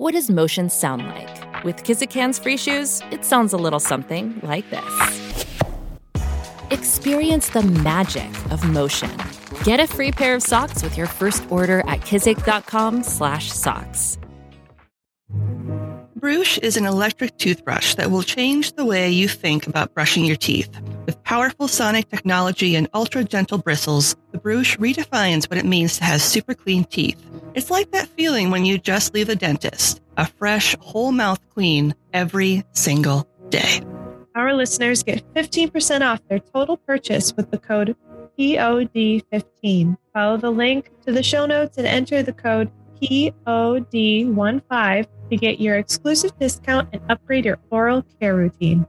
What does motion sound like? With Kizik hands free shoes, it sounds a little something like this. Experience the magic of motion. Get a free pair of socks with your first order at kizik.com/socks. Bruush is an electric toothbrush that will change the way you think about brushing your teeth. With powerful sonic technology and ultra gentle bristles, the Bruush redefines what it means to have super clean teeth. It's like that feeling when you just leave the dentist, a fresh, whole mouth clean every single day. Our listeners get 15% off their total purchase with the code POD15. Follow the link to the show notes and enter the code POD15 to get your exclusive discount and upgrade your oral care routine.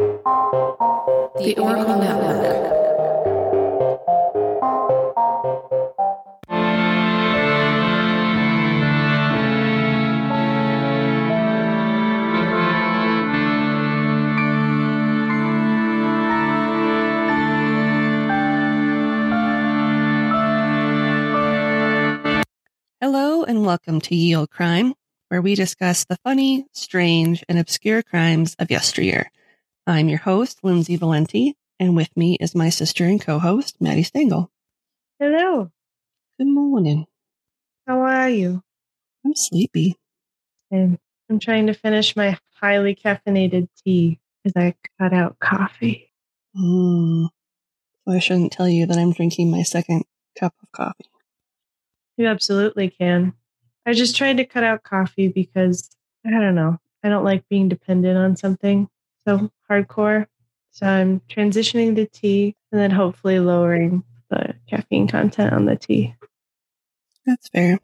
The Oracle Network. Hello and welcome to Ye Olde Crime, where we discuss the funny, strange, and obscure crimes of yesteryear. I'm your host, Lindsay Valenti, and with me is my sister and co-host, Maddie Stengel. Hello. Good morning. How are you? I'm sleepy. And I'm trying to finish my highly caffeinated tea as I cut out coffee. Mm. So I shouldn't tell you that I'm drinking my second cup of coffee. You absolutely can. I just tried to cut out coffee because I don't know. I don't like being dependent on something so hardcore. So I'm transitioning to tea and then hopefully lowering the caffeine content on the tea. That's fair.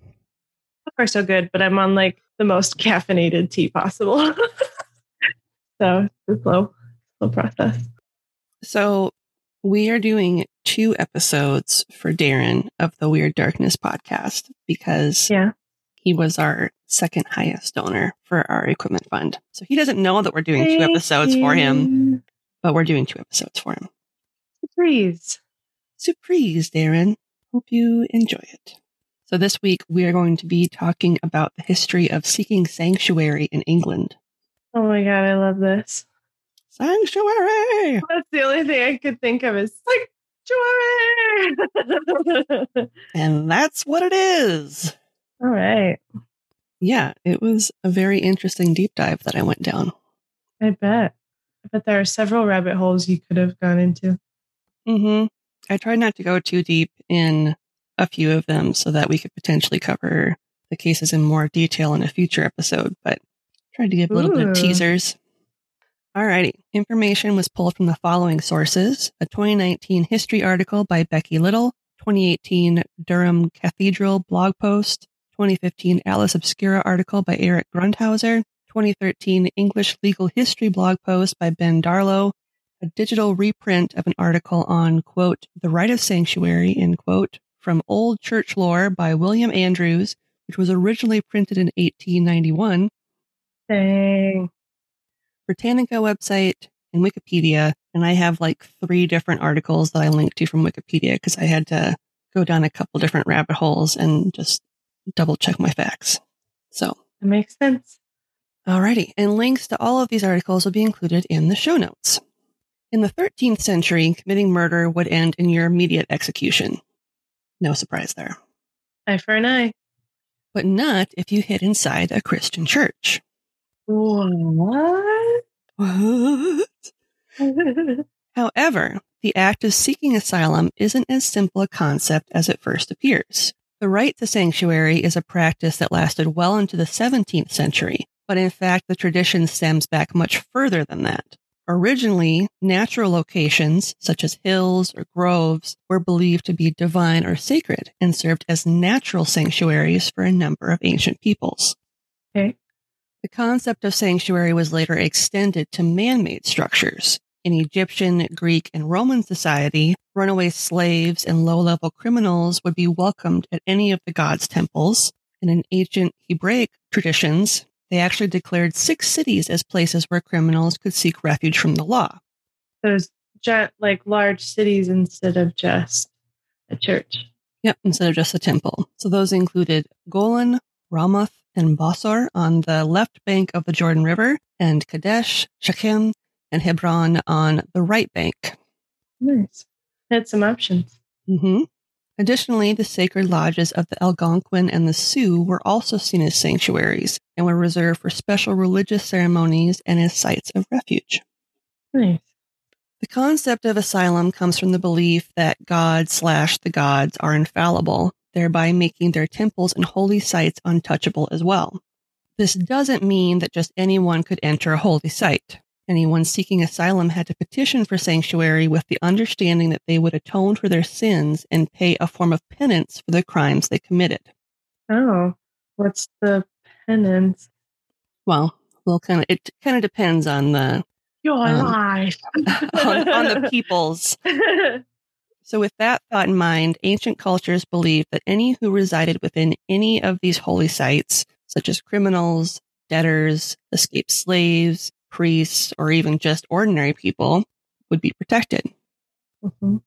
So far, so good, but I'm on like the most caffeinated tea possible. so it's a slow, slow process. So we are doing two episodes for Darren of the Weird Darkness podcast because Yeah. He was our second highest donor for our equipment fund. So he doesn't know that we're doing two Thank episodes for him, but we're doing two episodes for him. Surprise. Surprise, Darren. Hope you enjoy it. So this week we are going to be talking about the history of seeking sanctuary in England. Oh my God, I love this. Sanctuary! That's the only thing I could think of is sanctuary. And that's what it is. All right. Yeah, it was a very interesting deep dive that I went down. I bet. I bet there are several rabbit holes you could have gone into. hmm I tried not to go too deep in a few of them so that we could potentially cover the cases in more detail in a future episode, but tried to give a little bit of teasers. Alrighty. Information was pulled from the following sources. A 2019 history article by Becky Little, 2018 Durham Cathedral blog post, 2015 Atlas Obscura article by Eric Grundhauser, 2013 English legal history blog post by Ben Darlow, a digital reprint of an article on, quote, the right of sanctuary, end quote, from Old Church Lore by William Andrews, which was originally printed in 1891, Dang. Britannica website, and Wikipedia. And I have like three different articles that I linked to from Wikipedia because I had to go down a couple different rabbit holes and just double check my facts. So, That makes sense. alrighty. And links to all of these articles will be included in the show notes. In the 13th century, committing murder would end in your immediate execution. No surprise there. Eye for an eye. But not if you hid inside a Christian church. What? What? However, the act of seeking asylum isn't as simple a concept as it first appears. The right to sanctuary is a practice that lasted well into the 17th century, but in fact, the tradition stems back much further than that. Originally, natural locations, such as hills or groves, were believed to be divine or sacred and served as natural sanctuaries for a number of ancient peoples. okay. The concept of sanctuary was later extended to man-made structures. In Egyptian, Greek, and Roman society, runaway slaves and low-level criminals would be welcomed at any of the gods' temples. And in ancient Hebraic traditions, they actually declared six cities as places where criminals could seek refuge from the law. Those giant, like large cities instead of just a church. Yep, instead of just a temple. So those included Golan, Ramoth, and Bosor on the left bank of the Jordan River, and Kadesh, Shechem, and Hebron on the right bank. Nice. Had some options. Mm-hmm. Additionally, the sacred lodges of the Algonquin and the Sioux were also seen as sanctuaries and were reserved for special religious ceremonies and as sites of refuge. Nice. The concept of asylum comes from the belief that God slash the gods are infallible, thereby making their temples and holy sites untouchable as well. This doesn't mean that just anyone could enter a holy site. Anyone seeking asylum had to petition for sanctuary with the understanding that they would atone for their sins and pay a form of penance for the crimes they committed. Oh, what's the penance? Well, well, kind of, it kind of depends on the Your Um, life. on, on the people's So, with that thought in mind, ancient cultures believed that any who resided within any of these holy sites, such as criminals, debtors, escaped slaves, priests, or even just ordinary people, would be protected. Mhm.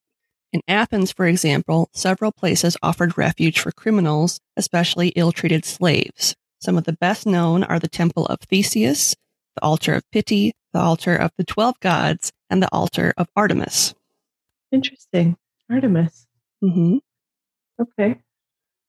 In Athens, for example, several places offered refuge for criminals, especially ill treated slaves. Some of the best known are the Temple of Theseus, the Altar of Pity, the Altar of the Twelve Gods, and the Altar of Artemis. Interesting. Artemis. Mm-hmm. Okay.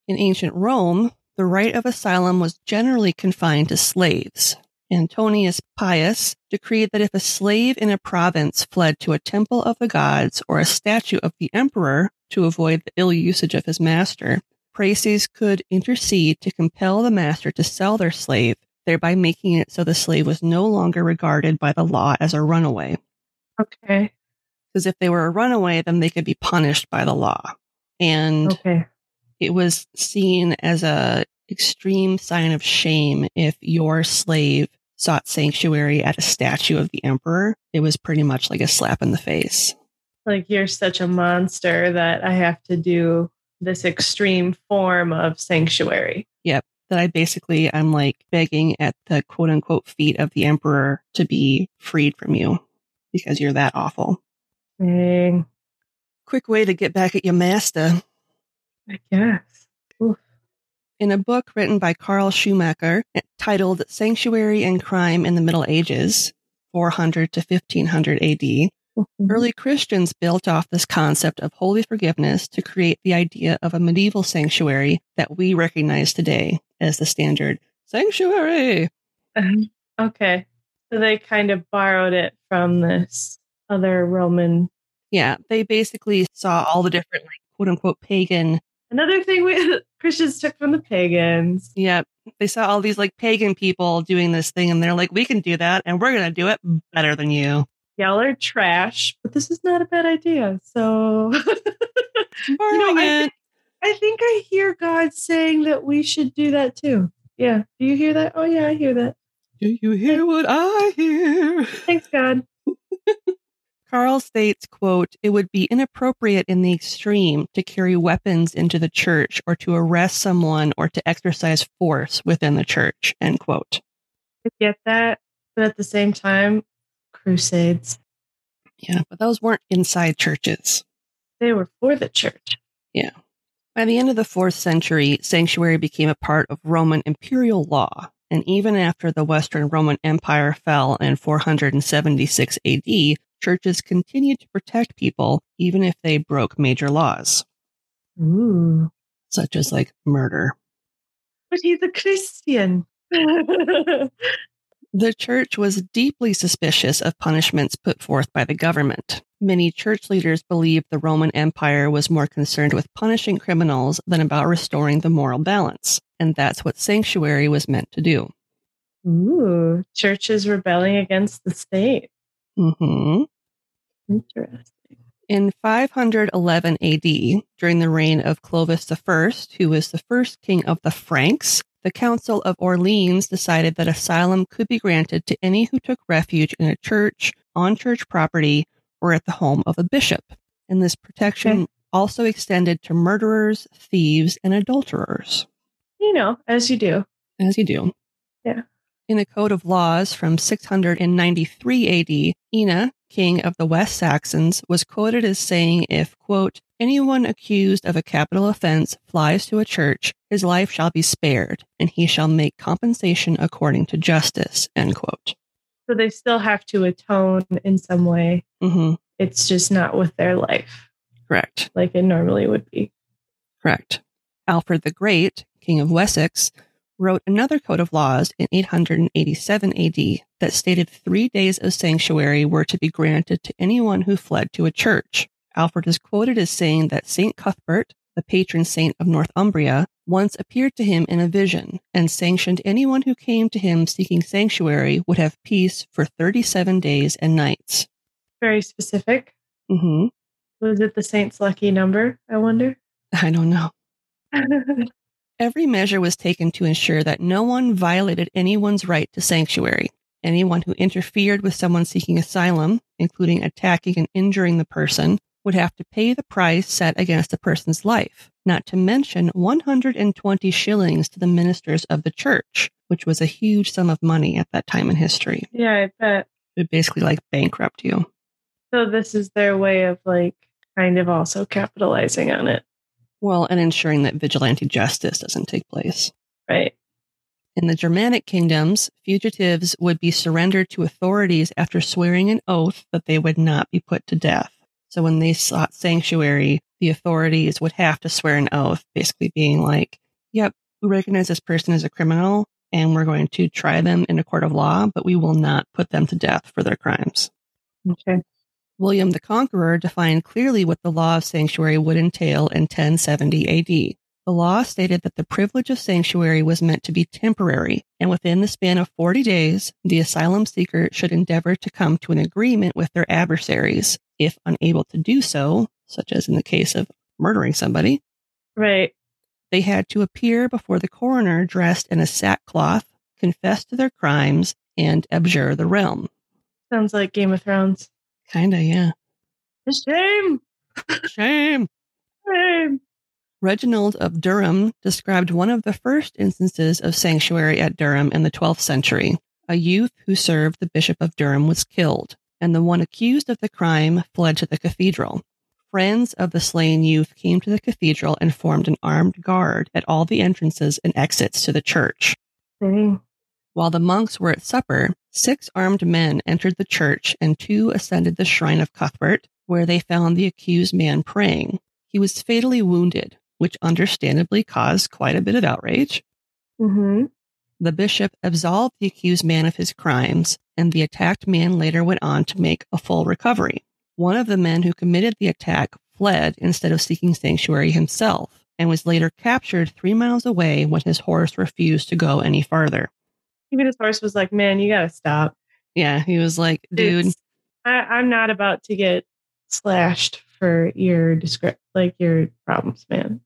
In ancient Rome, the right of asylum was generally confined to slaves. Antonius Pius decreed that if a slave in a province fled to a temple of the gods or a statue of the emperor to avoid the ill usage of his master, praeses could intercede to compel the master to sell their slave, thereby making it so the slave was no longer regarded by the law as a runaway. Okay. Because if they were a runaway, then they could be punished by the law. And Okay. it was seen as a extreme sign of shame if your slave sought sanctuary at a statue of the emperor. It was pretty much like a slap in the face. Like you're such a monster that I have to do this extreme form of sanctuary. Yep. That I basically I'm like begging at the quote unquote feet of the emperor to be freed from you because you're that awful. Dang. Quick way to get back at your master. I guess. Oof. In a book written by Karl Shoemaker titled Sanctuary and Crime in the Middle Ages, 400 to 1500 AD, Mhm. Early Christians built off this concept of holy forgiveness to create the idea of a medieval sanctuary that we recognize today as the standard sanctuary. Okay. So they kind of borrowed it from this other Roman. Yeah, they basically saw all the different, like, quote unquote, pagan. Another thing we Christians took from the pagans. Yeah, they saw all these like pagan people doing this thing and they're like, we can do that and we're going to do it better than you. Y'all are trash, but this is not a bad idea. So Borrowing I- it. I think I hear God saying that we should do that too. Yeah. Do you hear that? Oh, yeah, I hear that. Do you hear what I hear? Thanks, God. Karl states, quote, it would be inappropriate in the extreme to carry weapons into the church or to arrest someone or to exercise force within the church, end quote. I get that. But at the same time, crusades, Yeah, but those weren't inside churches. they were for the church. Yeah. By the end of the fourth century, sanctuary became a part of Roman imperial law. And even after the Western Roman Empire fell in 476 AD, churches continued to protect people even if they broke major laws, Ooh. such as like murder. But he's a Christian. The church was deeply suspicious of punishments put forth by the government. Many church leaders believed the Roman Empire was more concerned with punishing criminals than about restoring the moral balance. And that's what sanctuary was meant to do. Ooh. Churches rebelling against the state. Hmm Interesting. In 511 AD, during the reign of Clovis I, who was the first king of the Franks, the Council of Orleans decided that asylum could be granted to any who took refuge in a church, on church property, or at the home of a bishop. And this protection Okay. also extended to murderers, thieves, and adulterers, You know, as you do. as you do. Yeah. In a code of laws from 693 AD, Ina, king of the West Saxons, was quoted as saying if, quote, anyone accused of a capital offense flies to a church, his life shall be spared, and he shall make compensation according to justice. End quote. So they still have to atone in some way. Mm-hmm. It's just not with their life Correct. like it normally would be. Correct. Alfred the Great, King of Wessex, wrote another code of laws in 887 AD that stated three days of sanctuary were to be granted to anyone who fled to a church. Alfred is quoted as saying that St. Cuthbert, the patron saint of Northumbria, once appeared to him in a vision and sanctioned anyone who came to him seeking sanctuary would have peace for 37 days and nights. Very specific. Mm-hmm. Was it the saint's lucky number? I wonder. I don't know. Every measure was taken to ensure that no one violated anyone's right to sanctuary. Anyone who interfered with someone seeking asylum, including attacking and injuring the person, would have to pay the price set against the person's life, not to mention 120 shillings to the ministers of the church, which was a huge sum of money at that time in history. yeah, I bet. It would basically like bankrupt you. So this is their way of like kind of also capitalizing on it. Well, and ensuring that vigilante justice doesn't take place. Right. In the Germanic kingdoms, fugitives would be surrendered to authorities after swearing an oath that they would not be put to death. So when they sought sanctuary, the authorities would have to swear an oath, basically being like, yep, we recognize this person as a criminal and we're going to try them in a court of law, but we will not put them to death for their crimes. Okay. William the Conqueror defined clearly what the law of sanctuary would entail in 1070 AD. The law stated that the privilege of sanctuary was meant to be temporary, and within the span of 40 days, the asylum seeker should endeavor to come to an agreement with their adversaries. If unable to do so, such as in the case of murdering somebody, Right. they had to appear before the coroner dressed in a sackcloth, confess to their crimes, and abjure the realm. Sounds like Game of Thrones. Kinda, yeah. Shame. Shame. Shame. Reginald of Durham described one of the first instances of sanctuary at Durham in the 12th century. A youth who served the Bishop of Durham was killed, and the one accused of the crime fled to the cathedral. Friends of the slain youth came to the cathedral and formed an armed guard at all the entrances and exits to the church. Dang. While the monks were at supper, six armed men entered the church and two ascended the shrine of Cuthbert, where they found the accused man praying. He was fatally wounded, which understandably caused quite a bit of outrage. Mm-hmm. The bishop absolved the accused man of his crimes, and the attacked man later went on to make a full recovery. One of the men who committed the attack fled instead of seeking sanctuary himself, and was later captured three miles away when his horse refused to go any farther. Even his horse was like, man, you got to stop. Yeah, he was like, dude, It's- I, I'm not about to get slashed for your descript, like your problems, man.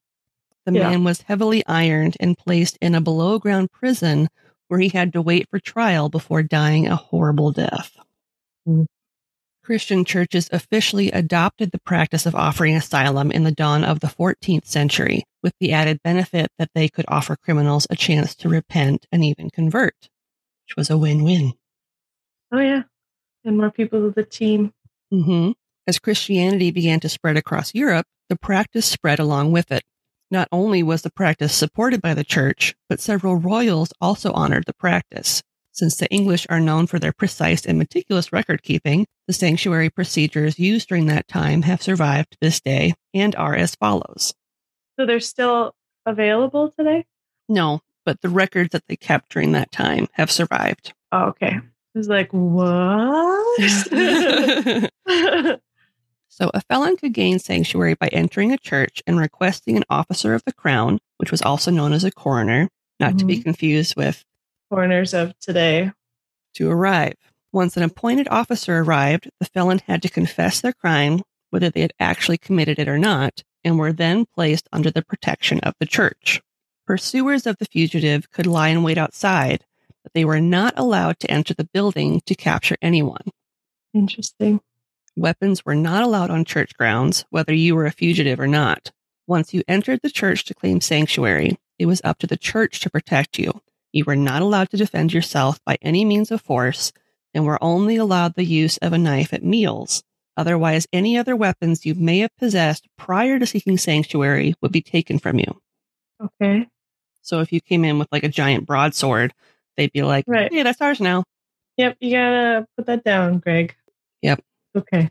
the yeah. man was heavily ironed and placed in a below ground prison where he had to wait for trial before dying a horrible death. Mm. Christian churches officially adopted the practice of offering asylum in the dawn of the 14th century, with the added benefit that they could offer criminals a chance to repent and even convert, which was a win win. Oh, yeah. And more people to the team. Mm-hmm. As Christianity began to spread across Europe, the practice spread along with it. Not only was the practice supported by the church, but several royals also honored the practice. Since the English are known for their precise and meticulous record keeping, the sanctuary procedures used during that time have survived to this day and are as follows. So they're still available today? No, but the records that they kept during that time have survived. Oh, okay. I was like, what? So a felon could gain sanctuary by entering a church and requesting an officer of the crown, which was also known as a coroner, not to be mm-hmm. confused with coroners of today. to arrive. Once an appointed officer arrived, the felon had to confess their crime, whether they had actually committed it or not, and were then placed under the protection of the church. Pursuers of the fugitive could lie in wait outside, but they were not allowed to enter the building to capture anyone. Interesting. Weapons were not allowed on church grounds, whether you were a fugitive or not. Once you entered the church to claim sanctuary, it was up to the church to protect you. You were not allowed to defend yourself by any means of force and were only allowed the use of a knife at meals, Otherwise, any other weapons you may have possessed prior to seeking sanctuary would be taken from you. Okay. So if you came in with like a giant broadsword, they'd be like, Right. "Hey, that's ours now." Yep. You gotta put that down, Greg. Yep. Okay.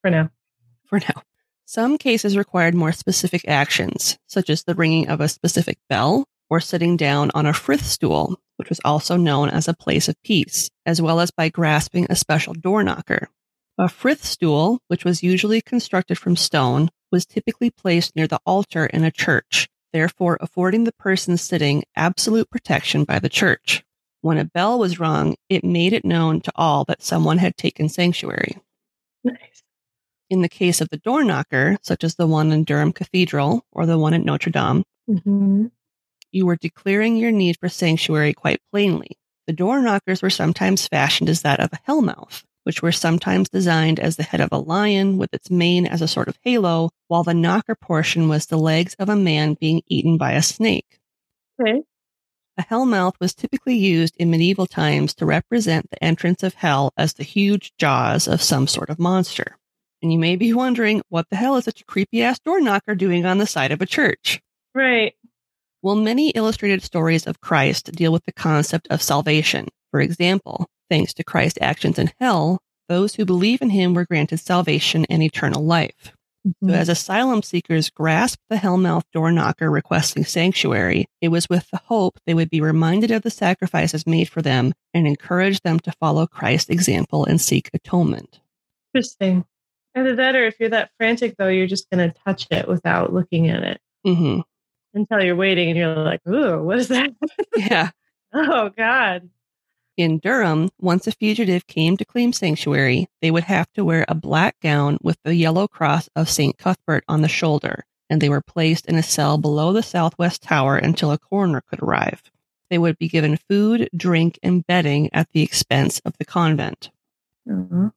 For now. For now, some cases required more specific actions, such as the ringing of a specific bell or sitting down on a frith stool, which was also known as a place of peace, as well as by grasping a special door knocker. A frith stool, which was usually constructed from stone, was typically placed near the altar in a church, therefore affording the person sitting absolute protection by the church. When a bell was rung, it made it known to all that someone had taken sanctuary. Nice. In the case of the door knocker, such as the one in Durham Cathedral or the one at Notre Dame, hmm you were declaring your need for sanctuary quite plainly. The door knockers were sometimes fashioned as that of a hellmouth, which were sometimes designed as the head of a lion with its mane as a sort of halo, while the knocker portion was the legs of a man being eaten by a snake. Okay. A hellmouth was typically used in medieval times to represent the entrance of hell as the huge jaws of some sort of monster. And you may be wondering, what the hell is such a creepy ass door knocker doing on the side of a church? Right. Well, many illustrated stories of Christ deal with the concept of salvation. For example, thanks to Christ's actions in hell, those who believe in him were granted salvation and eternal life. So, as asylum seekers grasped the hellmouth door knocker requesting sanctuary, it was with the hope they would be reminded of the sacrifices made for them and encourage them to follow Christ's example and seek atonement. Interesting. Either that or if you're that frantic though, you're just gonna touch it without looking at it mm-hmm. until you're waiting and you're like, ooh, what is that? Yeah. oh God. In Durham, once a fugitive came to claim sanctuary, they would have to wear a black gown with the yellow cross of St. Cuthbert on the shoulder, and they were placed in a cell below the southwest tower until a coroner could arrive. They would be given food, drink, and bedding at the expense of the convent. Mhm.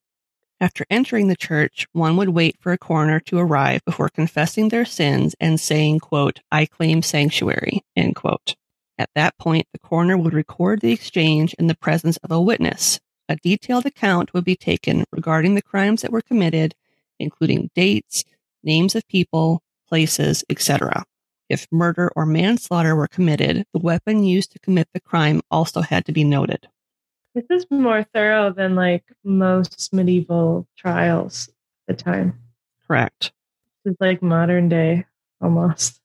After entering the church, one would wait for a coroner to arrive before confessing their sins and saying, quote, I claim sanctuary, end quote. At that point, the coroner would record the exchange in the presence of a witness. A detailed account would be taken regarding the crimes that were committed, including dates, names of people, places, etc. If murder or manslaughter were committed, the weapon used to commit the crime also had to be noted. This is more thorough than like most medieval trials at the time. Correct. It's like modern day almost.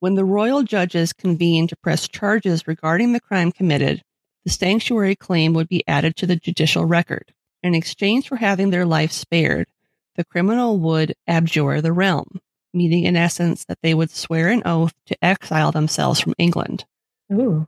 When the royal judges convened to press charges regarding the crime committed, the sanctuary claim would be added to the judicial record. In exchange for having their life spared, the criminal would abjure the realm, meaning in essence that they would swear an oath to exile themselves from England. Ooh.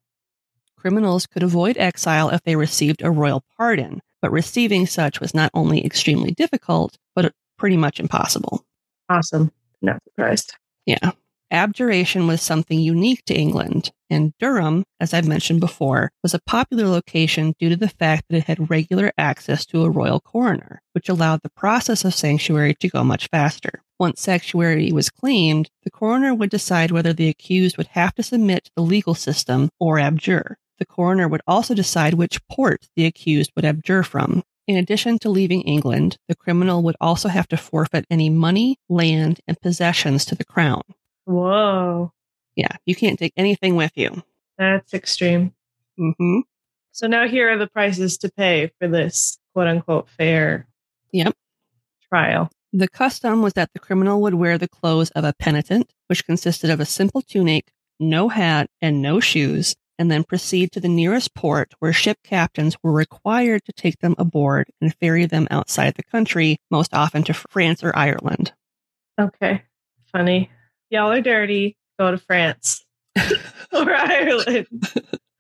Criminals could avoid exile if they received a royal pardon, but receiving such was not only extremely difficult, but pretty much impossible. Awesome. Not surprised. Yeah. Abjuration was something unique to England, and Durham, as I've mentioned before, was a popular location due to the fact that it had regular access to a royal coroner, which allowed the process of sanctuary to go much faster. Once sanctuary was claimed, the coroner would decide whether the accused would have to submit to the legal system or abjure. The coroner would also decide which port the accused would abjure from. In addition to leaving England, the criminal would also have to forfeit any money, land, and possessions to the crown. Whoa. Yeah, you can't take anything with you. That's extreme. Mm-hmm. So now here are the prices to pay for this quote unquote fair Yep. trial. The custom was that the criminal would wear the clothes of a penitent, which consisted of a simple tunic, no hat, and no shoes, and then proceed to the nearest port where ship captains were required to take them aboard and ferry them outside the country, most often to France or Ireland. Okay. Funny. Y'all are dirty. Go to France or Ireland.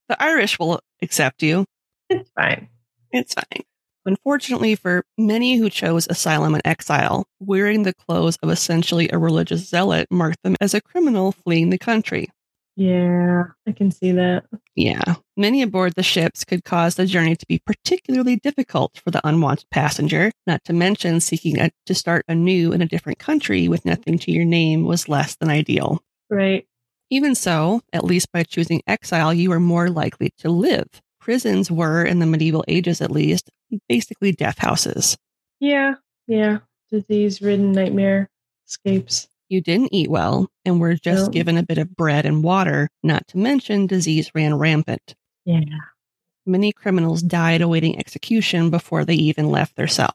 The Irish will accept you. It's fine. It's fine. Unfortunately, for many who chose asylum and exile, wearing the clothes of essentially a religious zealot marked them as a criminal fleeing the country. Yeah, I can see that. Yeah, many aboard the ships could cause the journey to be particularly difficult for the unwanted passenger, not to mention seeking a, to start anew in a different country with nothing to your name was less than ideal. Right. Even so, at least by choosing exile, you were more likely to live. Prisons were, in the medieval ages at least, basically death houses. Yeah. Yeah. disease ridden nightmare escapes. You didn't eat well and were just No. given a bit of bread and water, not to mention disease ran rampant. Yeah. Many criminals died awaiting execution before they even left their cell.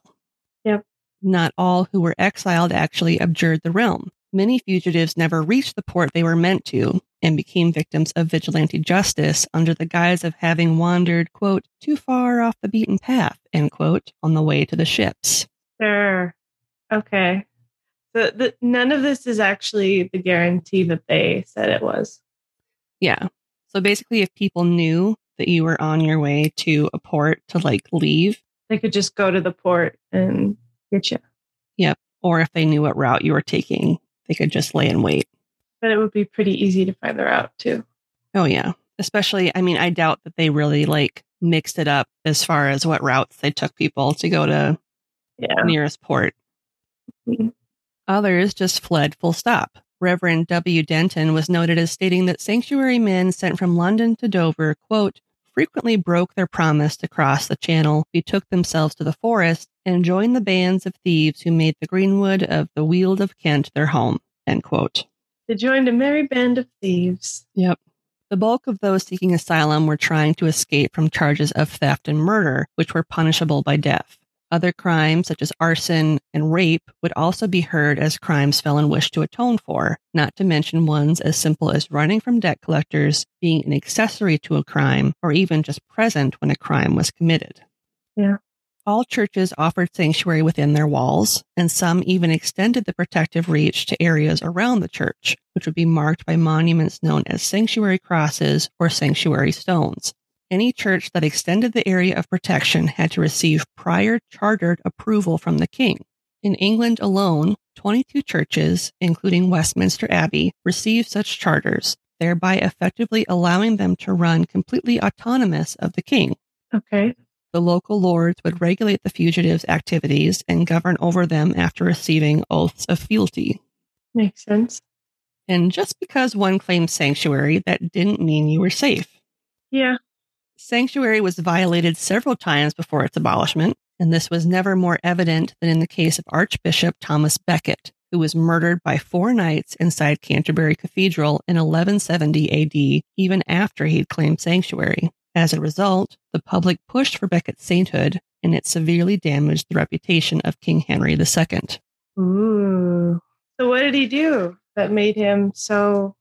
Yep. Not all who were exiled actually abjured the realm. Many fugitives never reached the port they were meant to and became victims of vigilante justice under the guise of having wandered, quote, too far off the beaten path, end quote, on the way to the ships. Sure. Okay. So the, none of this is actually the guarantee that they said it was. Yeah. So basically, if people knew that you were on your way to a port to like leave, They could just go to the port and get you. Yep. Or if they knew what route you were taking, they could just lay in wait. But it would be pretty easy to find the route too. Oh, yeah. Especially, I mean, I doubt that they really like mixed it up as far as what routes they took people to go to Yeah. nearest port. Mhm. Others just fled full stop. Reverend W. Denton was noted as stating that sanctuary men sent from London to Dover, quote, frequently broke their promise to cross the channel, betook themselves to the forest, and joined the bands of thieves who made the greenwood of the Weald of Kent their home, end quote. They joined a merry band of thieves. Yep. The bulk of those seeking asylum were trying to escape from charges of theft and murder, which were punishable by death. Other crimes, such as arson and rape, would also be heard as crimes felon wished to atone for, not to mention ones as simple as running from debt collectors, being an accessory to a crime, or even just present when a crime was committed. Yeah. All churches offered sanctuary within their walls, and some even extended the protective reach to areas around the church, which would be marked by monuments known as sanctuary crosses or sanctuary stones. Any church that extended the area of protection had to receive prior chartered approval from the king. In England alone, 22 churches, including Westminster Abbey, received such charters, thereby effectively allowing them to run completely autonomous of the king. Okay. The local lords would regulate the fugitives' activities and govern over them after receiving oaths of fealty. Makes sense. And just because one claimed sanctuary, that didn't mean you were safe. Yeah. Sanctuary was violated several times before its abolishment, and this was never more evident than in the case of Archbishop Thomas Becket, who was murdered by four knights inside Canterbury Cathedral in 1170 AD, even after he'd claimed sanctuary. As a result, the public pushed for Becket's sainthood, and it severely damaged the reputation of King Henry II. Ooh. So what did he do that made him so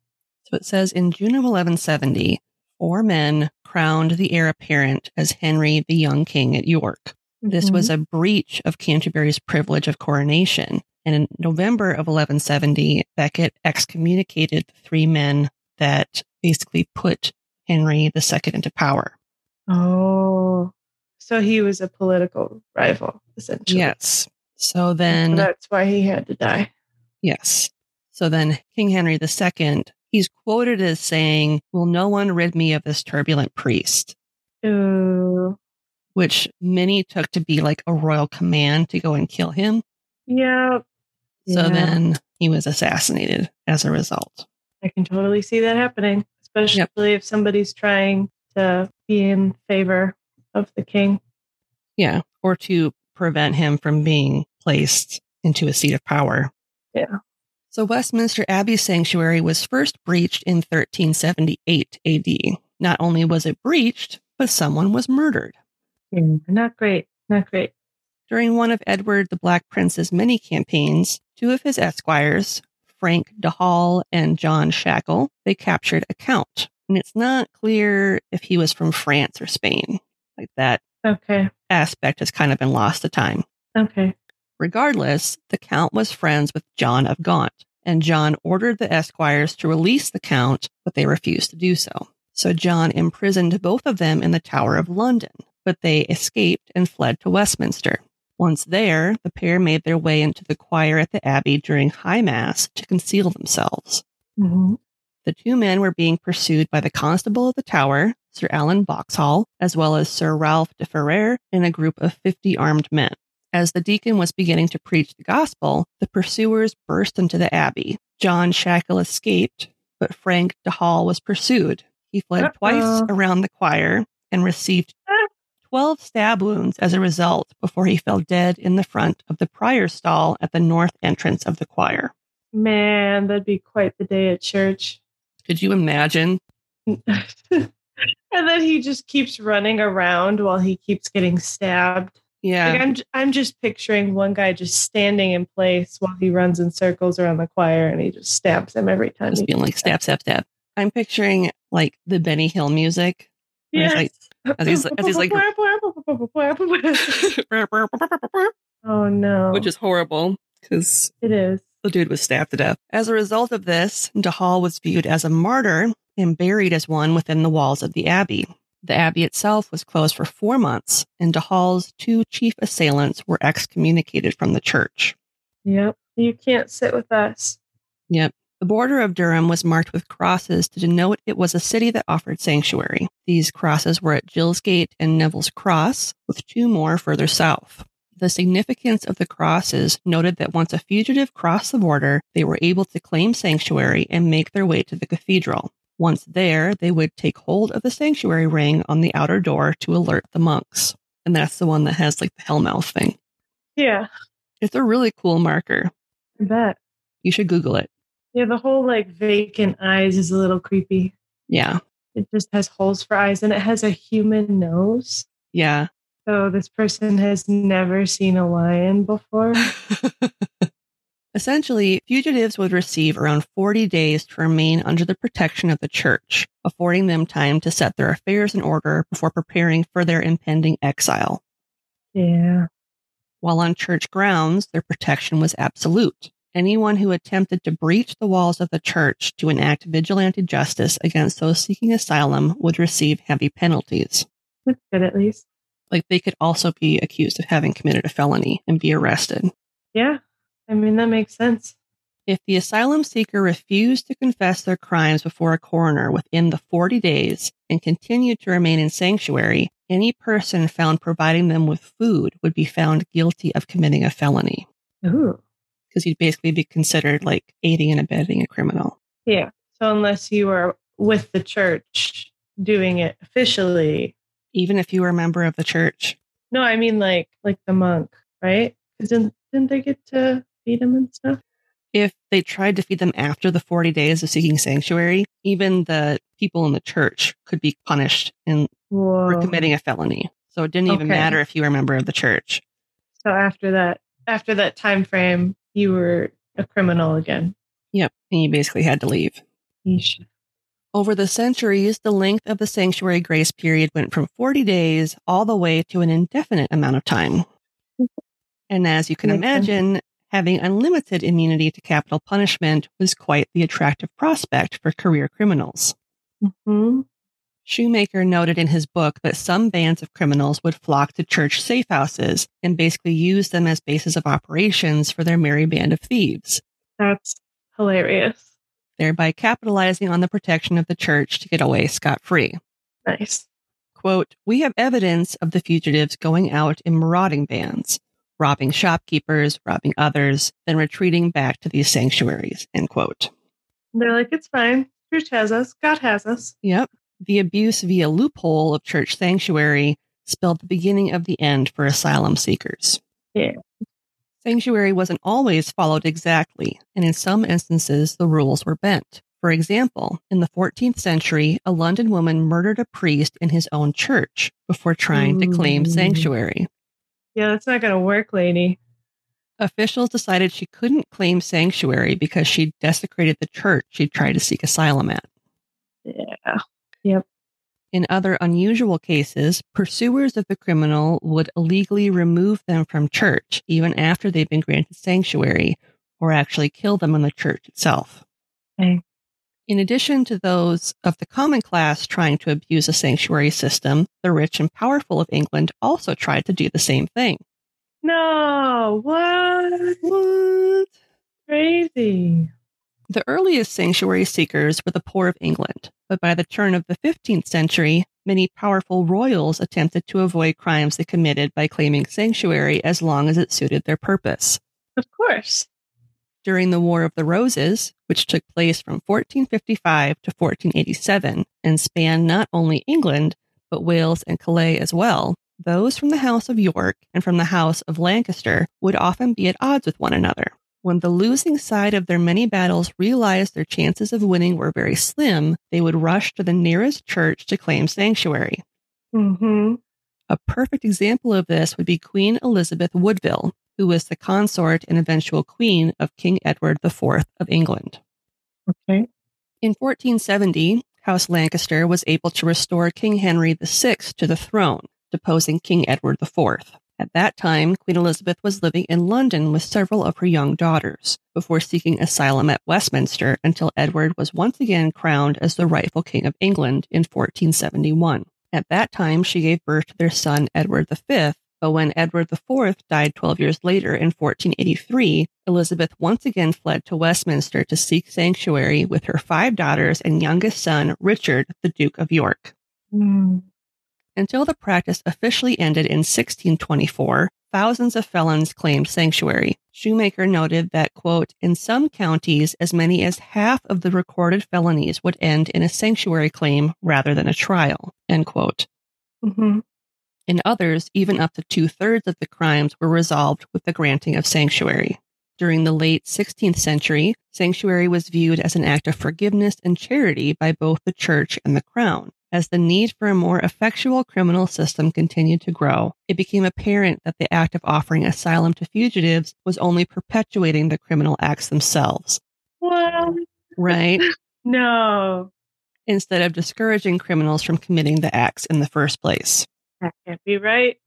So it says in June of 1170, four men crowned the heir apparent as Henry the young king at York. This was mm-hmm. a breach of Canterbury's privilege of coronation. And in November of 1170, Becket excommunicated the three men that basically put Henry II into power. Oh. So he was a political rival, essentially. Yes. So So then, that's why he had to die. yes. So then King Henry II, he's quoted as saying, Will no one rid me of this turbulent priest? Ooh. Which many took to be like a royal command to go and kill him. Yeah. So Yeah. then he was assassinated as a result. I can totally see that happening, especially if somebody's trying to be in favor of the king. Yeah. Or to prevent him from being placed into a seat of power. Yeah. So Westminster Abbey Sanctuary was first breached in 1378 AD. Not only was it breached, but someone was murdered. Hmm, not great. Not great. During one of Edward the Black Prince's many campaigns, two of his esquires, Frank de Hall and John Shackle, they captured a count. And it's not clear if he was from France or Spain. Like that Okay. aspect has kind of been lost to time. Okay. Regardless, the Count was friends with John of Gaunt, and John ordered the esquires to release the Count, but they refused to do so. So John imprisoned both of them in the Tower of London, but they escaped and fled to Westminster. Once there, the pair made their way into the choir at the Abbey during High Mass to conceal themselves. hmm The two men were being pursued by the constable of the tower, Sir Alan Boxhall, as well as Sir Ralph de Ferrer and a group of 50 armed men. As the deacon was beginning to preach the gospel, the pursuers burst into the abbey. John Shackle escaped, but Frank de Hall was pursued. He fled Uh-oh. twice around the choir and received 12 stab wounds as a result before he fell dead in the front of the prior stall at the north entrance of the choir. Man, that'd be quite the day at church. Could you imagine? and then he just keeps running around while he keeps getting stabbed. Yeah. Like I'm, I'm just picturing one guy just standing in place while he runs in circles around the choir and he just stabs them every time. Just being like stab, stab, stab. I'm picturing like the Benny Hill music. where he's Yes. like- as he's- as he's like- oh no. which is horrible because it is. the dude was stabbed to death. As a result of this, de Hall was viewed as a martyr and buried as one within the walls of the abbey. The abbey itself was closed for four months, and de Hall's two chief assailants were excommunicated from the church. Yep. You can't sit with us. Yep. The border of Durham was marked with crosses to denote it was a city that offered sanctuary. These crosses were at Gilesgate and Neville's Cross, with two more further south. The significance of the crosses noted that once a fugitive crossed the border, they were able to claim sanctuary and make their way to the cathedral. Once there, they would take hold of the sanctuary ring on the outer door to alert the monks. And that's the one that has like the hellmouth thing. Yeah. It's a really cool marker. I bet. You should Google it. Yeah, the whole like vacant eyes is a little creepy. Yeah. It just has holes for eyes and it has a human nose. Yeah. So this person has never seen a lion before. Essentially, fugitives would receive around 40 days to remain under the protection of the church, affording them time to set their affairs in order before preparing for their impending exile. yeah. While on church grounds, their protection was absolute. Anyone who attempted to breach the walls of the church to enact vigilante justice against those seeking asylum would receive heavy penalties. That's good at least. Like they could also be accused of having committed a felony and be arrested. Yeah. I mean that makes sense. If the asylum seeker refused to confess their crimes before a coroner within the 40 days and continued to remain in sanctuary, any person found providing them with food would be found guilty of committing a felony Ooh. because you'd basically be considered like aiding and abetting a criminal. Yeah. So unless you were with the church doing it officially. Even if you were a member of the church. No, I mean like like the monk, right? Because didn't, didn't they get to feed him and stuff? If they tried to feed them after the 40 days of seeking sanctuary, even the people in the church could be punished and Whoa. for committing a felony. So it didn't even Okay. matter if you were a member of the church. So after that after that time frame, you were a criminal again. Yep. And you basically had to leave. Yeesh. Over the centuries, the length of the sanctuary grace period went from 40 days all the way to an indefinite amount of time. Mm-hmm. And as you can imagine, having unlimited immunity to capital punishment was quite the attractive prospect for career criminals. hmm Shoemaker noted in his book that some bands of criminals would flock to church safe houses and basically use them as bases of operations for their merry band of thieves, That's hilarious. thereby capitalizing on the protection of the church to get away scot free. Nice. Quote, we have evidence of the fugitives going out in marauding bands, robbing shopkeepers, robbing others, then retreating back to these sanctuaries, end quote. They're like, it's fine. Church has us. God has us. Yep. The abuse via loophole of church sanctuary spelled the beginning of the end for asylum seekers. Yeah. Sanctuary wasn't always followed exactly, and in some instances, the rules were bent. For example, in the 14th century, a London woman murdered a priest in his own church before trying to claim sanctuary. Yeah, that's not going to work, lady. Officials decided she couldn't claim sanctuary because she desecrated the church she'd tried to seek asylum at. Yeah. Yep. In other unusual cases, pursuers of the criminal would illegally remove them from church even after they've been granted sanctuary or actually kill them in the church itself. Okay. In addition to those of the common class trying to abuse a sanctuary system, the rich and powerful of England also tried to do the same thing. No, what? What? Crazy. The earliest sanctuary seekers were the poor of England, but by the turn of the 15th century, many powerful royals attempted to avoid crimes they committed by claiming sanctuary as long as it suited their purpose. Of course. During the War of the Roses, which took place from 1455 to 1487 and spanned not only England, but Wales and Calais as well, those from the House of York and from the House of Lancaster would often be at odds with one another. When the losing side of their many battles realized their chances of winning were very slim, they would rush to the nearest church to claim sanctuary. Mm-hmm. A perfect example of this would be Queen Elizabeth Woodville, who was the consort and eventual queen of King Edward IV of England. Okay. In 1470, House Lancaster was able to restore King Henry VI to the throne, deposing King Edward IV. At that time, Queen Elizabeth was living in London with several of her young daughters, before seeking asylum at Westminster until Edward was once again crowned as the rightful King of England in 1471. At that time, she gave birth to their son Edward V, but when Edward IV died 12 years later in 1483, Elizabeth once again fled to Westminster to seek sanctuary with her five daughters and youngest son, Richard, the Duke of York. Mm. Until the practice officially ended in 1624, thousands of felons claimed sanctuary. Shoemaker noted that, quote, in some counties, as many as half of the recorded felonies would end in a sanctuary claim rather than a trial, end quote. Mm-hmm. In others, even up to two thirds of the crimes were resolved with the granting of sanctuary. During the late 16th century, sanctuary was viewed as an act of forgiveness and charity by both the church and the crown. As the need for a more effectual criminal system continued to grow, it became apparent that the act of offering asylum to fugitives was only perpetuating the criminal acts themselves. What? Right? No. Instead of discouraging criminals from committing the acts in the first place. That can't be right.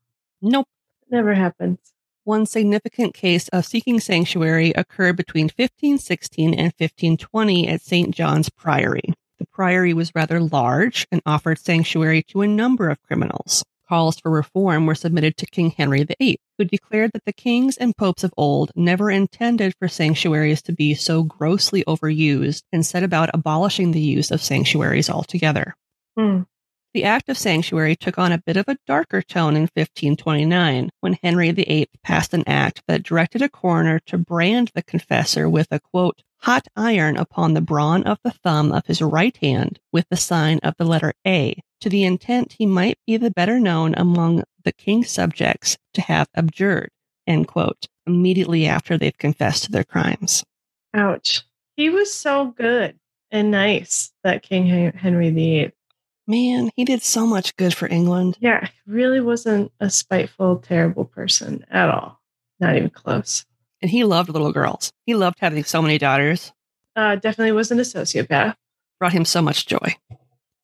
Nope. Never happens. One significant case of seeking sanctuary occurred between 1516 and 1520 at St. John's Priory. The priory was rather large and offered sanctuary to a number of criminals. Calls for reform were submitted to King Henry VIII, who declared that the kings and popes of old never intended for sanctuaries to be so grossly overused and set about abolishing the use of sanctuaries altogether. Hmm. The Act of Sanctuary took on a bit of a darker tone in 1529 when Henry VIII passed an act that directed a coroner to brand the confessor with a quote, hot iron upon the brawn of the thumb of his right hand with the sign of the letter A, to the intent he might be the better known among the king's subjects to have abjured, end quote, immediately after they've confessed to their crimes. Ouch. He was so good and nice, that King Henry VIII. Man, he did so much good for England. Yeah, he really wasn't a spiteful, terrible person at all. Not even close. And he loved little girls. He loved having so many daughters. Uh, definitely wasn't a sociopath, Brought him so much joy.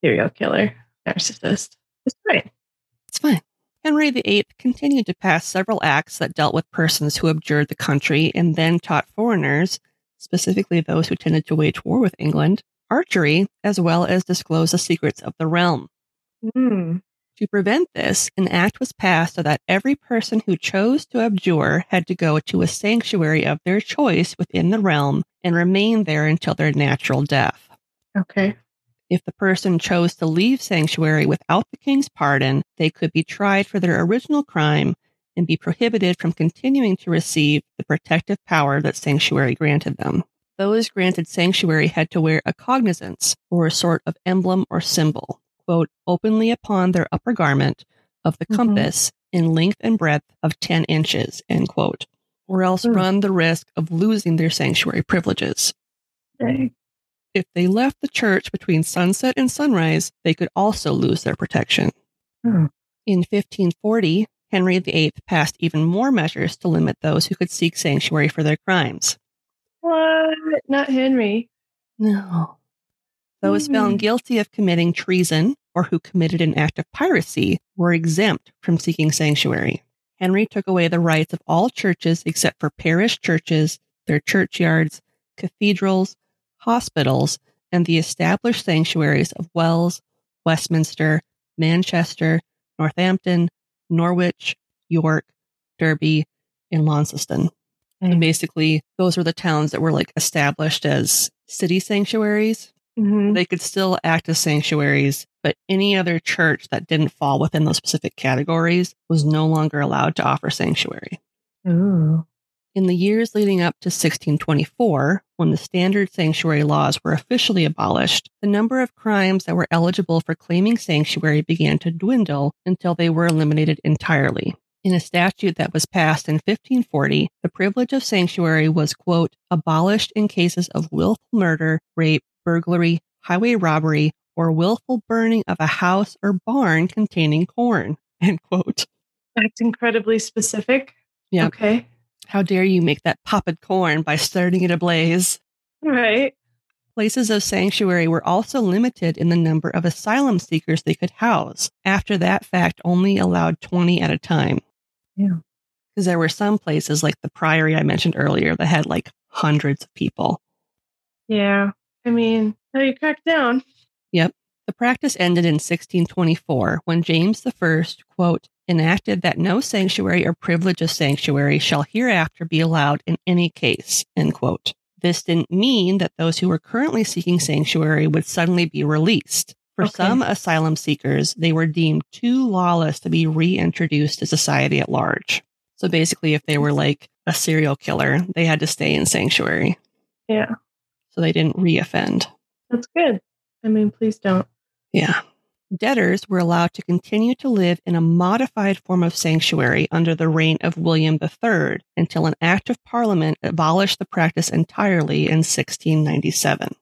serial killer, narcissist. It's fine. It's fine. Henry VIII continued to pass several acts that dealt with persons who abjured the country and then taught foreigners, specifically those who tended to wage war with England, archery, as well as disclose the secrets of the realm. Mm. To prevent this, an act was passed so that every person who chose to abjure had to go to a sanctuary of their choice within the realm and remain there until their natural death. Okay. If the person chose to leave sanctuary without the king's pardon, they could be tried for their original crime and be prohibited from continuing to receive the protective power that sanctuary granted them. Those granted sanctuary had to wear a cognizance or a sort of emblem or symbol, quote, openly upon their upper garment of the Mhm. compass in length and breadth of 10 inches, end quote, or else Hmm. run the risk of losing their sanctuary privileges. Dang. If they left the church between sunset and sunrise, they could also lose their protection. Hmm. In 1540, Henry VIII passed even more measures to limit those who could seek sanctuary for their crimes. What? Not Henry. No. Those Hmm. found guilty of committing treason or who committed an act of piracy were exempt from seeking sanctuary. Henry took away the rights of all churches except for parish churches, their churchyards, cathedrals, hospitals, and the established sanctuaries of Wells, Westminster, Manchester, Northampton, Norwich, York, Derby, and Launceston. And basically, those were the towns that were like established as city sanctuaries. Mhm. They could still act as sanctuaries, but any other church that didn't fall within those specific categories was no longer allowed to offer sanctuary. Ooh. In the years leading up to 1624, when the standard sanctuary laws were officially abolished, the number of crimes that were eligible for claiming sanctuary began to dwindle until they were eliminated entirely. In a statute that was passed in 1540, the privilege of sanctuary was, quote, abolished in cases of willful murder, rape, burglary, highway robbery, or willful burning of a house or barn containing corn, end quote. That's incredibly specific. Yeah. Okay. How dare you make that popped corn by starting it ablaze? Right. Places of sanctuary were also limited in the number of asylum seekers they could house. After that fact, only allowed 20 at a time. Yeah. Because there were some places like the priory I mentioned earlier that had like hundreds of people. Yeah. I mean, how you crack down? Yep. The practice ended in 1624 when James I, quote, enacted that no sanctuary or privilege of sanctuary shall hereafter be allowed in any case, end quote. This didn't mean that those who were currently seeking sanctuary would suddenly be released. For Okay. some asylum seekers, they were deemed too lawless to be reintroduced to society at large. So basically, if they were mm-hmm. like a serial killer, they had to stay in sanctuary. Yeah. So they didn't reoffend. That's good. I mean, please don't. Yeah. Debtors were allowed to continue to live in a modified form of sanctuary under the reign of William III until an act of parliament abolished the practice entirely in 1697.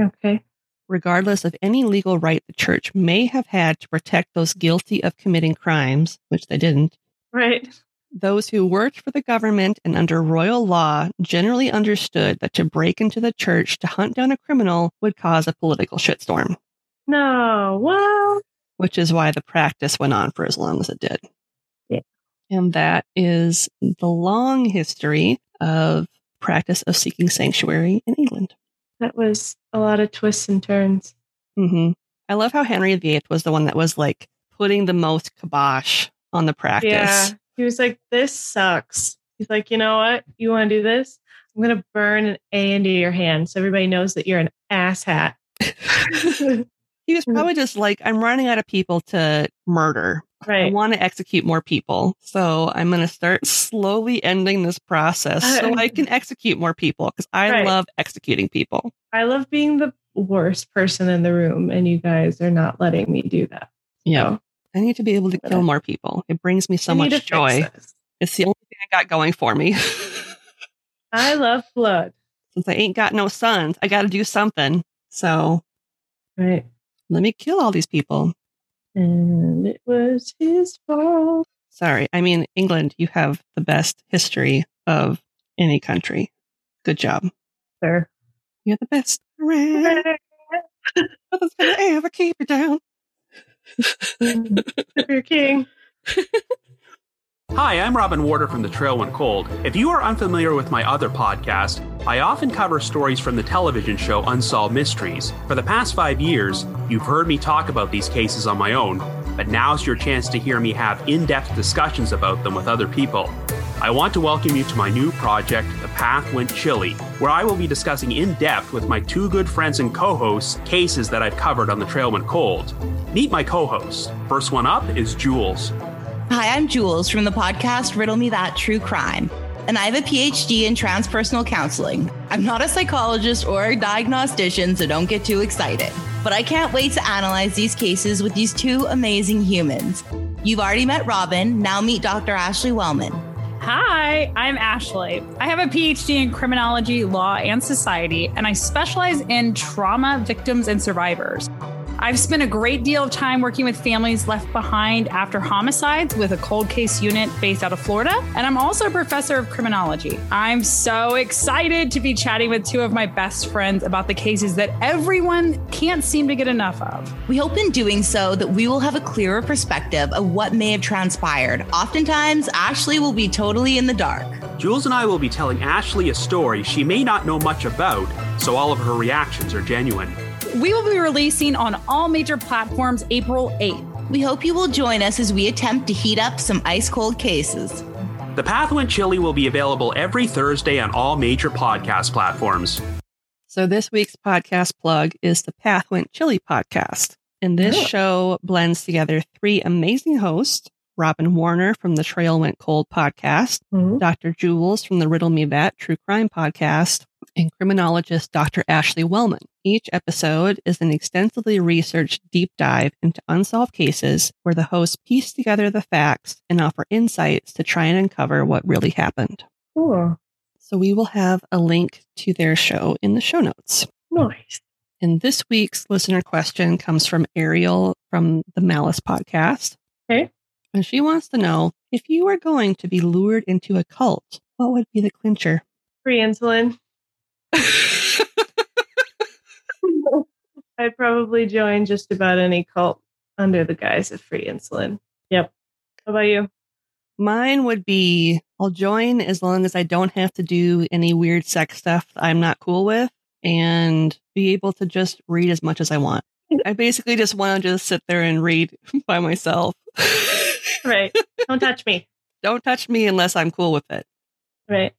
Okay. Regardless of any legal right the church may have had to protect those guilty of committing crimes, which they didn't, Right. those who worked for the government and under royal law generally understood that to break into the church to hunt down a criminal would cause a political shitstorm. No. Well, which is why the practice went on for as long as it did. Yeah. And that is the long history of practice of seeking sanctuary in England. That was a lot of twists and turns. hmm I love how Henry VIII was the one that was like putting the most kibosh on the practice. Yeah. He was like, this sucks. He's like, you know what? You want to do this? I'm going to burn an A into your hand so everybody knows that you're an asshat. he was probably just like, I'm running out of people to murder. I want to execute more people. So I'm going to start slowly ending this process so I uh, can uh, execute more people because I Right. love executing people. I love being the worst person in the room, and you guys are not letting me do that. Yeah. So, I need to be able to kill more people. It brings me so much joy. It's the only thing I got going for me. I love blood. Since I ain't got no sons, I got to do something. So Right. let me kill all these people. And it was his fault. Sorry. I mean, England, you have the best history of any country. Good job. Sir. You're the best. Nothing's gonna ever keep you down. Your king. Hi, I'm Robin Warder from The Trail Went Cold. If you are unfamiliar with my other podcast, I often cover stories from the television show Unsolved Mysteries. For the past five years, you've heard me talk about these cases on my own, but now's your chance to hear me have in depth discussions about them with other people. I want to welcome you to my new project, The Path Went Chilly, where I will be discussing in depth with my two good friends and co hosts cases that I've covered on The Trail Went Cold. Meet my co hosts. First one up is Jules. Hi, I'm Jules from the podcast Riddle Me That True Crime, and I have a PhD in transpersonal counseling. I'm not a psychologist or a diagnostician, so don't get too excited. But I can't wait to analyze these cases with these two amazing humans. You've already met Robin, now meet Dr. Ashley Wellman. Hi, I'm Ashley. I have a PhD in criminology, law, and society, and I specialize in trauma victims and survivors. I've spent a great deal of time working with families left behind after homicides with a cold case unit based out of Florida, and I'm also a professor of criminology. I'm so excited to be chatting with two of my best friends about the cases that everyone can't seem to get enough of. We hope in doing so that we will have a clearer perspective of what may have transpired. Oftentimes, Ashley will be totally in the dark. Jules and I will be telling Ashley a story she may not know much about, so all of her reactions are genuine. We will be releasing on all major platforms April 8th. We hope you will join us as we attempt to heat up some ice cold cases. The Path Went Chilly will be available every Thursday on all major podcast platforms. So this week's podcast plug is the Path Went Chilly podcast. And this Oh. show blends together three amazing hosts, Robin Warder from the Trail Went Cold podcast, Mhm. Dr. Jules from the Riddle Me That True Crime podcast, and criminologist Dr. Ashley Wellman. Each episode is an extensively researched deep dive into unsolved cases where the hosts piece together the facts and offer insights to try and uncover what really happened. Cool. So we will have a link to their show in the show notes. Nice. And this week's listener question comes from Ariel from the Malice podcast. Okay. And she wants to know if you were going to be lured into a cult, what would be the clincher? Free insulin. I'd probably join just about any cult under the guise of free insulin. Yep. How about you? Mine would be I'll join as long as I don't have to do any weird sex stuff I'm not cool with and be able to just read as much as I want. I basically just want to just sit there and read by myself. Right. Don't touch me. don't touch me unless I'm cool with it. Right.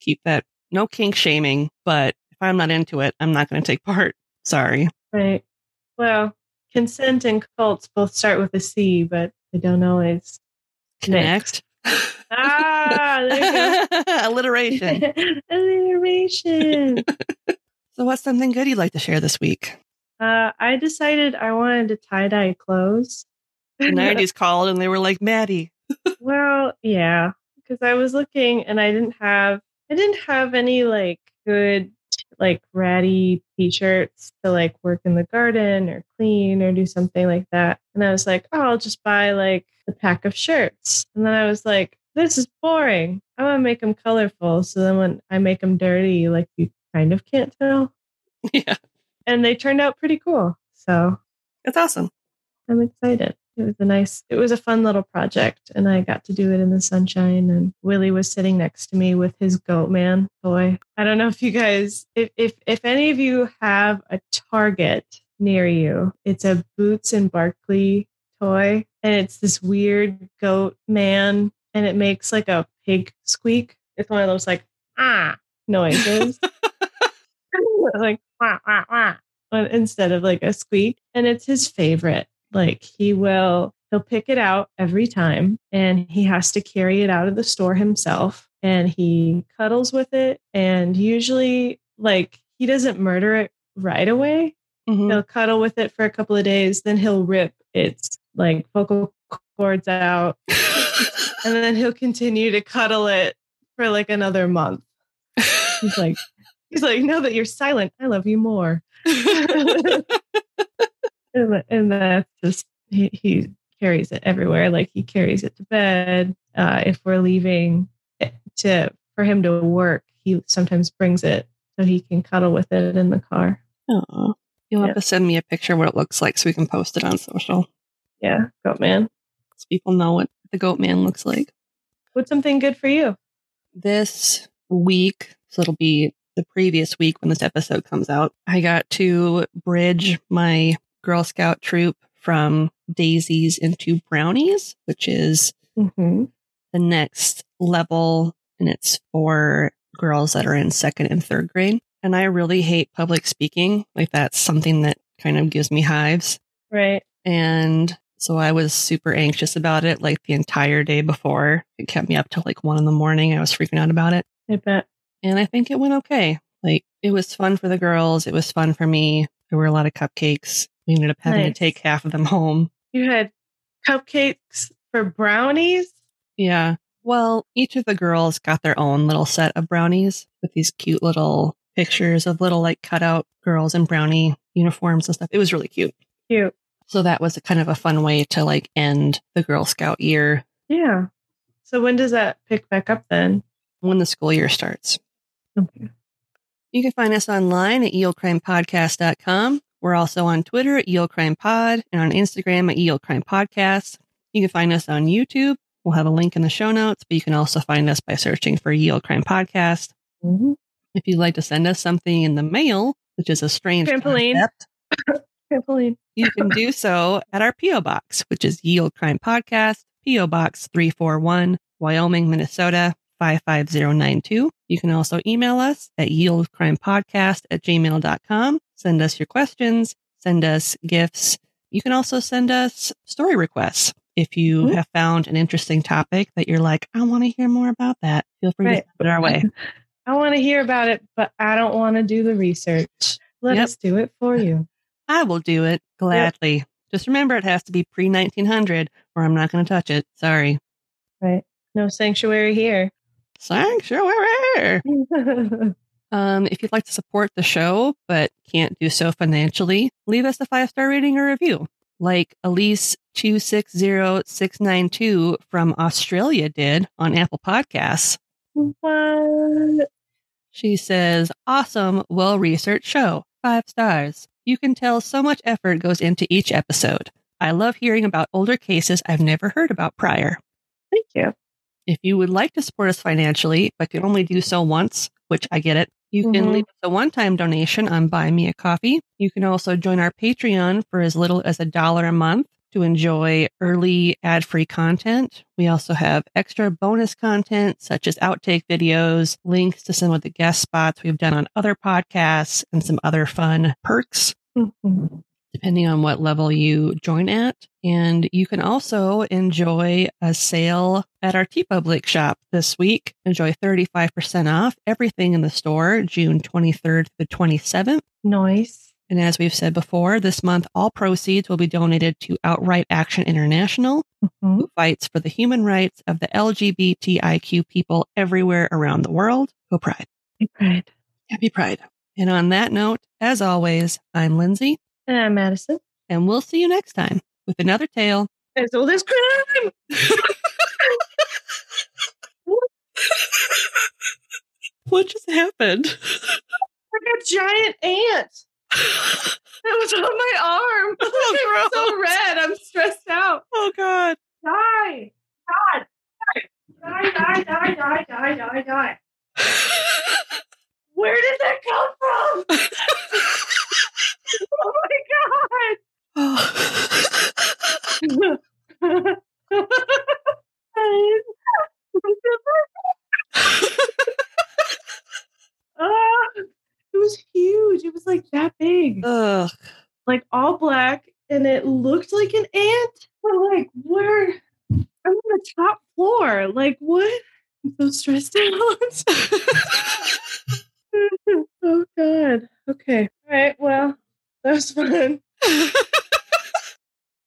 Keep that no kink shaming, but if I'm not into it, I'm not going to take part. Sorry. Right. Well, consent and cults both start with a C, but they don't always. Connect. Ah, Alliteration. Alliteration. So, what's something good you'd like to share this week? Uh, I decided I wanted to tie dye clothes. The 90s called and they were like, Maddie. Well, yeah, because I was looking and I didn't have I didn't have any like good like ratty t-shirts to like work in the garden or clean or do something like that. And I was like, oh, I'll just buy like a pack of shirts. And then I was like, this is boring. I want to make them colorful. So then when I make them dirty, like you kind of can't tell. yeah, And they turned out pretty cool. So it's awesome. I'm excited. It was a nice, it was a fun little project, and I got to do it in the sunshine. And Willie was sitting next to me with his goat man toy. I don't know if you guys, if if if any of you have a Target near you, it's a Boots and Barkley toy, and it's this weird goat man, and it makes like a pig squeak. It's one of those like ah noises, like wah, wah, wah, instead of like a squeak, and it's his favorite. Like he will, he'll pick it out every time and he has to carry it out of the store himself and he cuddles with it. And usually, like, he doesn't murder it right away. Mhm. He'll cuddle with it for a couple of days, then he'll rip its like vocal cords out. and then he'll continue to cuddle it for like another month. He's like, he's like, now that you're silent, I love you more. and, and that's just he, he carries it everywhere. Like he carries it to bed. Uh, if we're leaving to for him to work, he sometimes brings it so he can cuddle with it in the car. Aw. You'll have to send me a picture of what it looks like so we can post it on social. Yeah, goat man. So people know what the goat man looks like. What's something good for you? This week, so it'll be the previous week when this episode comes out, I got to bridge my Girl Scout troop from daisies into brownies, which is Mm-hmm. the next level and it's for girls that are in second and third grade. And I really hate public speaking. Like that's something that kind of gives me hives. Right. And so I was super anxious about it like the entire day before. It kept me up till like one in the morning. I was freaking out about it. I bet. And I think it went okay. Like it was fun for the girls. It was fun for me. There were a lot of cupcakes. We ended up having Nice. to take half of them home. You had cupcakes for brownies. Yeah. Well, each of the girls got their own little set of brownies with these cute little pictures of little like cutout girls in brownie uniforms and stuff. It was really cute. Cute. So that was a kind of a fun way to like end the Girl Scout year Yeah. So when does that pick back up then? when the school year starts. Okay. You can find us online at yeoldecrimepodcast.com. We're also on Twitter at Ye Olde Crime Pod and on Instagram at yeoldecrimepodcast. You can find us on YouTube. We'll have a link in the show notes, but you can also find us by searching for Ye Olde Crime Podcast. Mhm. If you'd like to send us something in the mail, which is a strange Trampoline. concept, Trampoline. you can do so at our P.O. Box, which is Ye Olde Crime Podcast, P.O. Box 341, Wyoming, Minnesota 55092. You can also email us at yeoldecrimepodcast at gmail.com. Send us your questions, send us gifts. You can also send us story requests. If you Mhm. have found an interesting topic that you're like, I want to hear more about that, feel free Right. to put it our way. I want to hear about it, but I don't want to do the research. Let Yep. us do it for you. I will do it gladly. Just remember, it has to be pre 1900 or I'm not going to touch it. Sorry. Right. No sanctuary here. Sanctuary. Um, if you'd like to support the show but can't do so financially, leave us a five star rating or review, like Elise two six zero six nine two from Australia did on Apple Podcasts. what? She says, "Awesome, well researched show, five stars. You can tell so much effort goes into each episode. I love hearing about older cases I've never heard about prior." Thank you. If you would like to support us financially, but can only do so once, which I get it, you can Mhm. leave us a one time donation on Buy Me a Coffee. You can also join our Patreon for as little as a dollar a month to enjoy early ad free content. We also have extra bonus content such as outtake videos, links to some of the guest spots we've done on other podcasts, and some other fun perks Mhm. Depending on what level you join at. And you can also enjoy a sale at our TeePublic shop this week. Enjoy 35% off everything in the store, June 23rd to the 27th. Nice. And as we've said before, this month all proceeds will be donated to Outright Action International, Mhm. who fights for the human rights of the LGBTIQ people everywhere around the world. Go Pride. Happy Pride. Happy Pride. And on that note, as always, I'm Lindsay, And I'm Madison. and we'll see you next time with another tale As old as crime. What just happened? Like a giant ant. It was on my arm. Oh, I'm so red. I'm stressed out. Oh God. Die. God. Die. Die, die, die, die, die, die. Where did that come from? Oh my god. Ah, it was huge. It was like that big, Ugh. like all black, and it looked like an ant. I'm like, where? I'm on the top floor. Like, what? I'm so stressed out. oh God. Okay. All right. Well, that was fun.